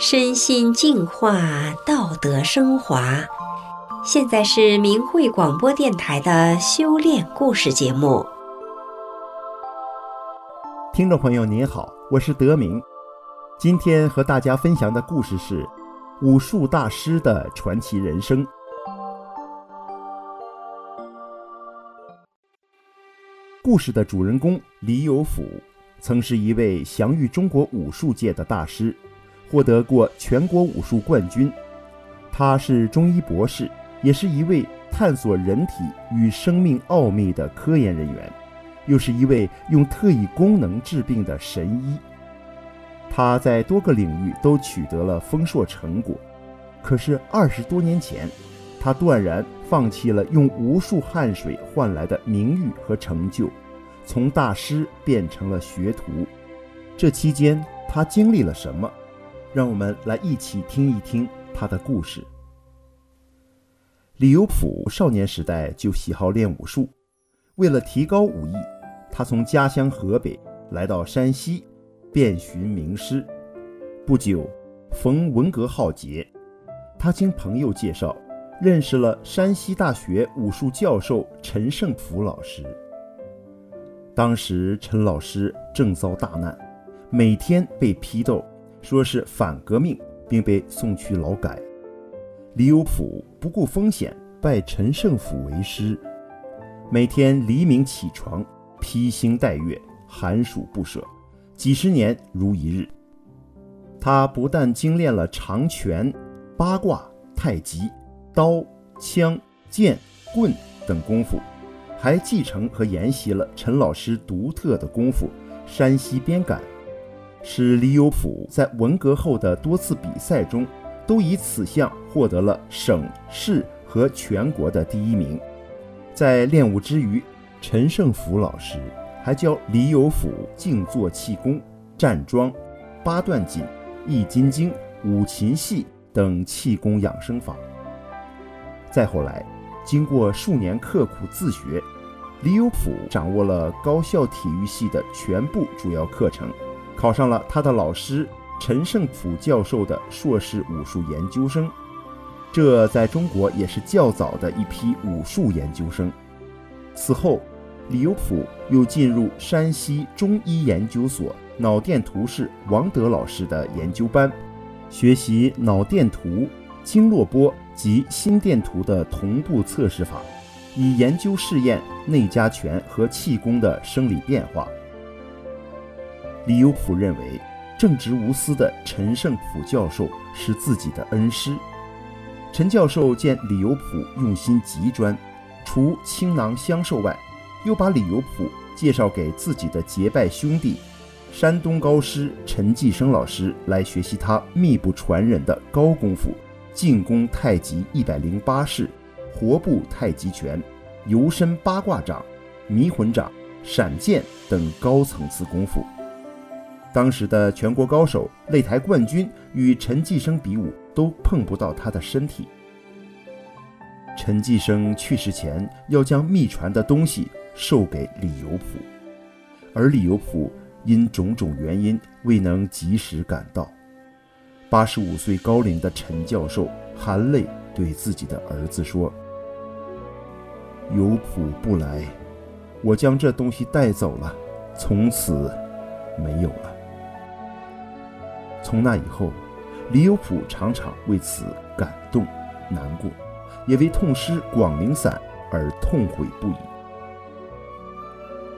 身心净化，道德升华。现在是明慧广播电台的修炼故事节目。听众朋友您好，我是德明。今天和大家分享的故事是武术大师的传奇人生。故事的主人公李有甫，曾是一位享誉中国武术界的大师。获得过全国武术冠军，他是中医博士，也是一位探索人体与生命奥秘的科研人员，又是一位用特异功能治病的神医。他在多个领域都取得了丰硕成果，可是二十多年前，他断然放弃了用无数汗水换来的名誉和成就，从大师变成了学徒。这期间，他经历了什么？让我们来一起听一听他的故事。李有甫少年时代就喜好练武术，为了提高武艺，他从家乡河北来到山西，遍寻名师。不久，逢文革浩劫，他经朋友介绍，认识了山西大学武术教授陈胜甫老师。当时，陈老师正遭大难，每天被批斗。说是反革命，并被送去劳改。李有甫不顾风险，拜陈胜甫为师，每天黎明起床，披星戴月，寒暑不舍，几十年如一日。他不但精炼了长拳、八卦、太极、刀、枪、剑、棍等功夫，还继承和研习了陈老师独特的功夫——山西鞭杆。使李有甫在文革后的多次比赛中，都以此项获得了省市和全国的第一名。在练武之余，陈胜甫老师还教李有甫静坐气功、站桩、八段锦、易筋经、五禽戏等气功养生法。再后来，经过数年刻苦自学，李有甫掌握了高校体育系的全部主要课程。考上了他的老师陈胜甫教授的硕士武术研究生，这在中国也是较早的一批武术研究生。此后，李有甫又进入山西中医研究所脑电图室王德老师的研究班，学习脑电图、经络波及心电图的同步测试法，以研究试验内家拳和气功的生理变化。李有甫认为，正直无私的陈胜甫教授是自己的恩师。陈教授见李有甫用心极专，除倾囊相授外，又把李有甫介绍给自己的结拜兄弟——山东高师陈继生老师，来学习他秘不传人的高功夫——进攻太极一百零八式、活步太极拳、游身八卦掌、迷魂掌、闪剑等高层次功夫。当时的全国高手、擂台冠军与陈继生比武，都碰不到他的身体。陈继生去世前要将秘传的东西授给李有朴，而李有朴因种种原因未能及时赶到。八十五岁高龄的陈教授含泪对自己的儿子说：“有甫不来，我将这东西带走了，从此没有了。”从那以后，李有甫常常为此感动、难过，也为痛失广陵散而痛悔不已。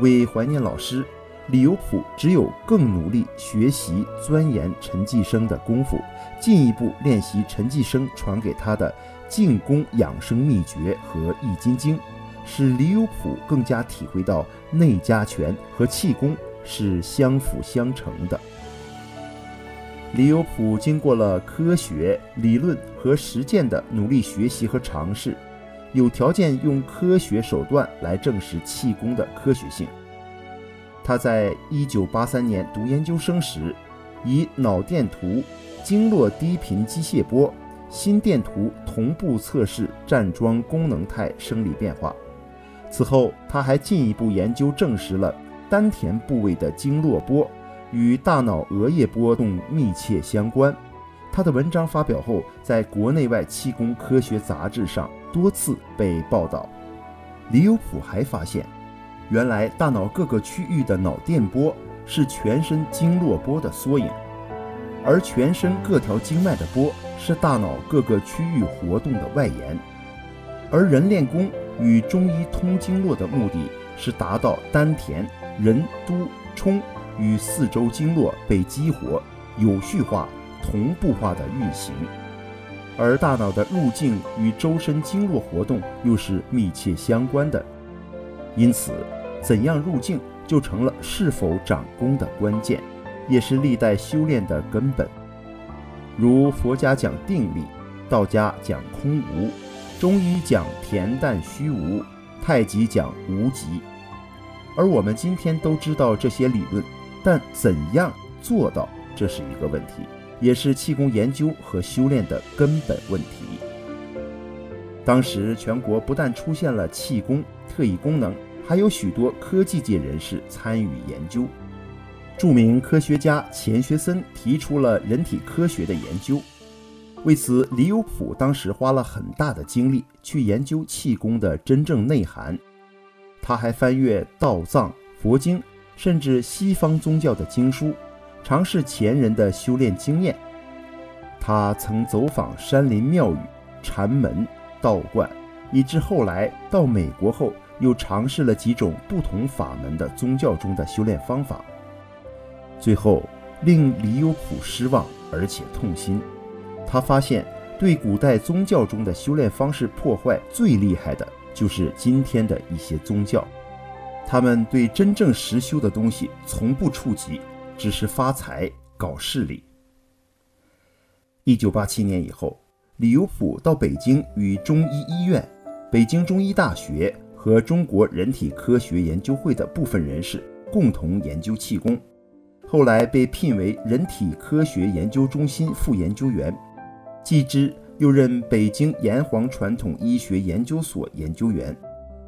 为怀念老师，李有甫只有更努力学习、钻研陈继生的功夫，进一步练习陈继生传给他的静功养生秘诀和易筋经，使李有甫更加体会到内家拳和气功是相辅相成的。李有甫经过了科学、理论和实践的努力学习和尝试，有条件用科学手段来证实气功的科学性。他在1983年读研究生时，以脑电图、经络低频机械波、心电图同步测试站桩功能态生理变化。此后，他还进一步研究证实了丹田部位的经络波。与大脑额叶波动密切相关，他的文章发表后，在国内外气功科学杂志上多次被报道。李有普还发现，原来大脑各个区域的脑电波是全身经络波的缩影，而全身各条经脉的波是大脑各个区域活动的外延。而人练功与中医通经络的目的是达到丹田、任督、冲与四周经络被激活、有序化。同步化的运行，而大脑的入境与周身经络活动又是密切相关的，因此，怎样入境就成了是否长功的关键，也是历代修炼的根本。如佛家讲定力，道家讲空无，中医讲恬淡虚无，太极讲无极。而我们今天都知道这些理论，但怎样做到，这是一个问题。也是气功研究和修炼的根本问题。当时全国不但出现了气功特异功能，还有许多科技界人士参与研究。著名科学家钱学森提出了人体科学的研究，为此李有普当时花了很大的精力去研究气功的真正内涵。他还翻阅道藏、佛经，甚至西方宗教的经书。尝试前人的修炼经验，他曾走访山林庙宇、禅门、道观，以至后来到美国后，又尝试了几种不同法门的宗教中的修炼方法。最后令李有普失望而且痛心，他发现对古代宗教中的修炼方式破坏最厉害的就是今天的一些宗教，他们对真正实修的东西从不触及。只是发财搞势力。一九八七年以后，李有甫到北京与中医医院、北京中医大学和中国人体科学研究会的部分人士共同研究气功，后来被聘为人体科学研究中心副研究员，继之又任北京炎黄传统医学研究所研究员，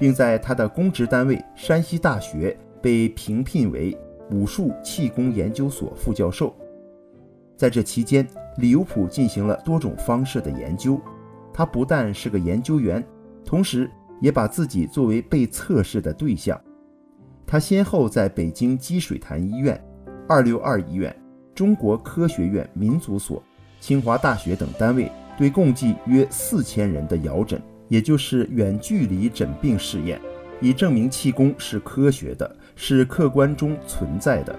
并在他的公职单位山西大学被评聘为。武术气功研究所副教授，在这期间，李有普进行了多种方式的研究。他不但是个研究员，同时也把自己作为被测试的对象。他先后在北京积水潭医院、二六二医院、中国科学院民族所、清华大学等单位，对共计约四千人的遥诊，也就是远距离诊病试验。以证明气功是科学的，是客观中存在的，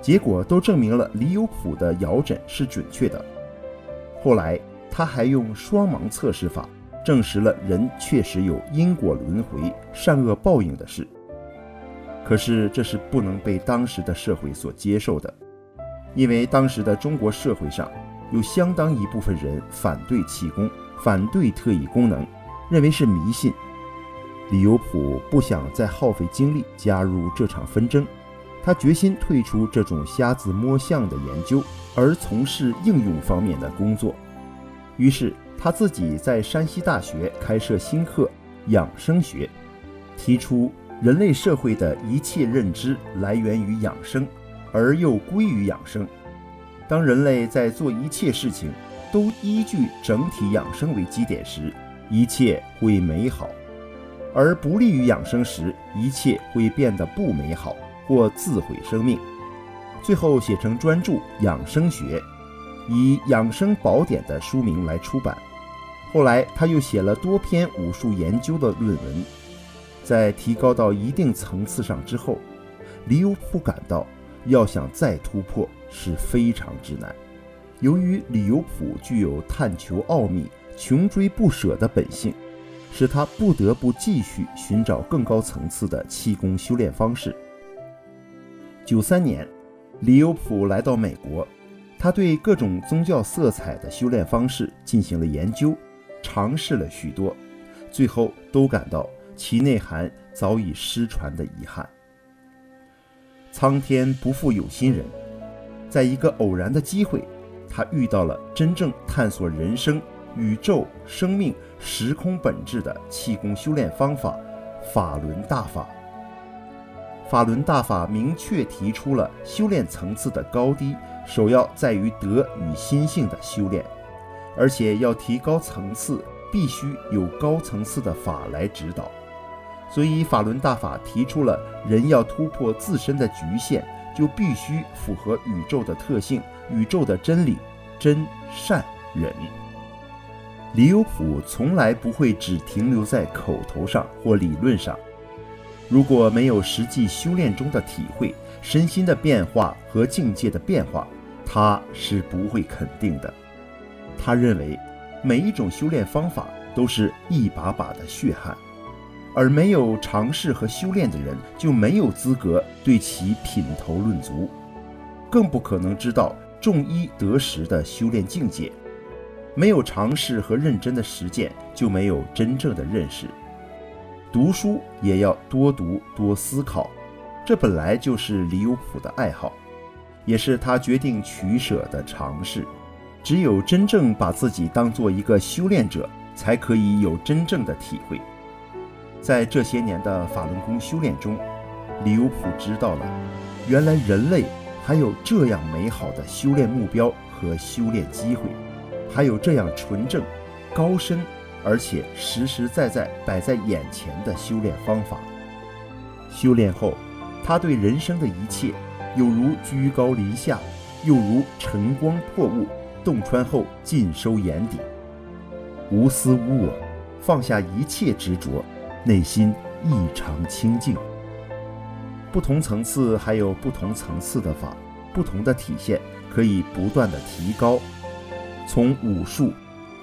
结果都证明了李有普的遥诊是准确的。后来他还用双盲测试法证实了人确实有因果轮回、善恶报应的事。可是这是不能被当时的社会所接受的，因为当时的中国社会上有相当一部分人反对气功，反对特异功能，认为是迷信。李有普不想再耗费精力加入这场纷争，他决心退出这种瞎子摸象的研究，而从事应用方面的工作。于是，他自己在山西大学开设新课——养生学，提出人类社会的一切认知来源于养生，而又归于养生。当人类在做一切事情都依据整体养生为基点时，一切会美好。而不利于养生时，一切会变得不美好或自毁生命。最后写成专著《养生学》，以《养生宝典》的书名来出版。后来他又写了多篇武术研究的论文。在提高到一定层次上之后，李有朴感到要想再突破是非常之难。由于李有朴具有探求奥秘、穷追不舍的本性。使他不得不继续寻找更高层次的气功修炼方式。九三年，李有普来到美国，他对各种宗教色彩的修炼方式进行了研究，尝试了许多，最后都感到其内涵早已失传的遗憾。苍天不负有心人，在一个偶然的机会，他遇到了真正探索人生。宇宙、生命、时空本质的气功修炼方法——法轮大法。法轮大法明确提出了修炼层次的高低，首要在于德与心性的修炼，而且要提高层次，必须有高层次的法来指导。所以，法轮大法提出了人要突破自身的局限，就必须符合宇宙的特性、宇宙的真理、真善忍。李有普从来不会只停留在口头上或理论上，如果没有实际修炼中的体会、身心的变化和境界的变化，他是不会肯定的。他认为，每一种修炼方法都是一把把的血汗。而没有尝试和修炼的人，就没有资格对其品头论足，更不可能知道重一得十的修炼境界。没有尝试和认真的实践，就没有真正的认识。读书也要多读多思考，这本来就是李有普的爱好，也是他决定取舍的尝试。只有真正把自己当做一个修炼者，才可以有真正的体会。在这些年的法轮功修炼中，李有普知道了，原来人类还有这样美好的修炼目标和修炼机会，还有这样纯正、高深，而且实实在在摆在眼前的修炼方法。修炼后，他对人生的一切，有如居高临下，又如晨光破雾，洞穿后尽收眼底，无私无我，放下一切执着。内心异常清净。不同层次还有不同层次的法，不同的体现可以不断的提高。从武术、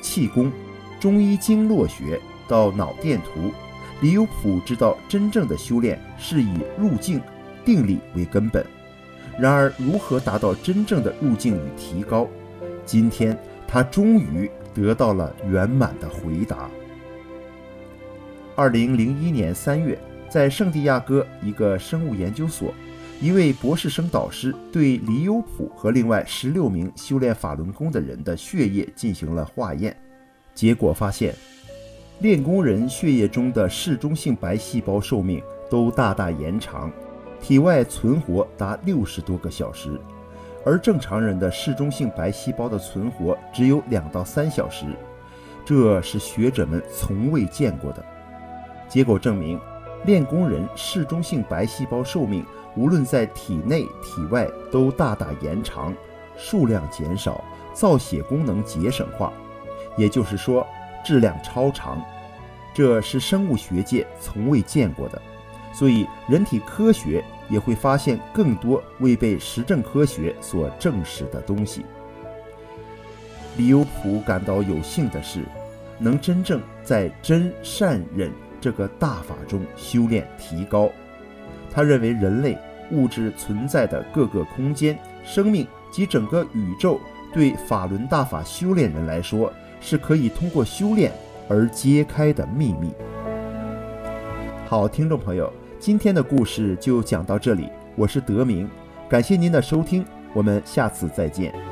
气功、中医经络学到脑电图，李有朴知道真正的修炼是以入境、定力为根本。然而，如何达到真正的入境与提高？今天他终于得到了圆满的回答。二零零一年三月，在圣地亚哥一个生物研究所，一位博士生导师对李有普和另外十六名修炼法轮功的人的血液进行了化验，结果发现，练功人血液中的嗜中性白细胞寿命都大大延长，体外存活达六十多个小时，而正常人的嗜中性白细胞的存活只有两到三小时，这是学者们从未见过的。结果证明，练功人嗜中性白细胞寿命无论在体内体外都大大延长，数量减少，造血功能节省化，也就是说质量超长，这是生物学界从未见过的。所以人体科学也会发现更多未被实证科学所证实的东西。李有普感到有幸的是，能真正在真善忍。这个大法中修炼提高，他认为人类物质存在的各个空间、生命及整个宇宙，对法轮大法修炼人来说，是可以通过修炼而揭开的秘密。好，听众朋友，今天的故事就讲到这里，我是德明，感谢您的收听，我们下次再见。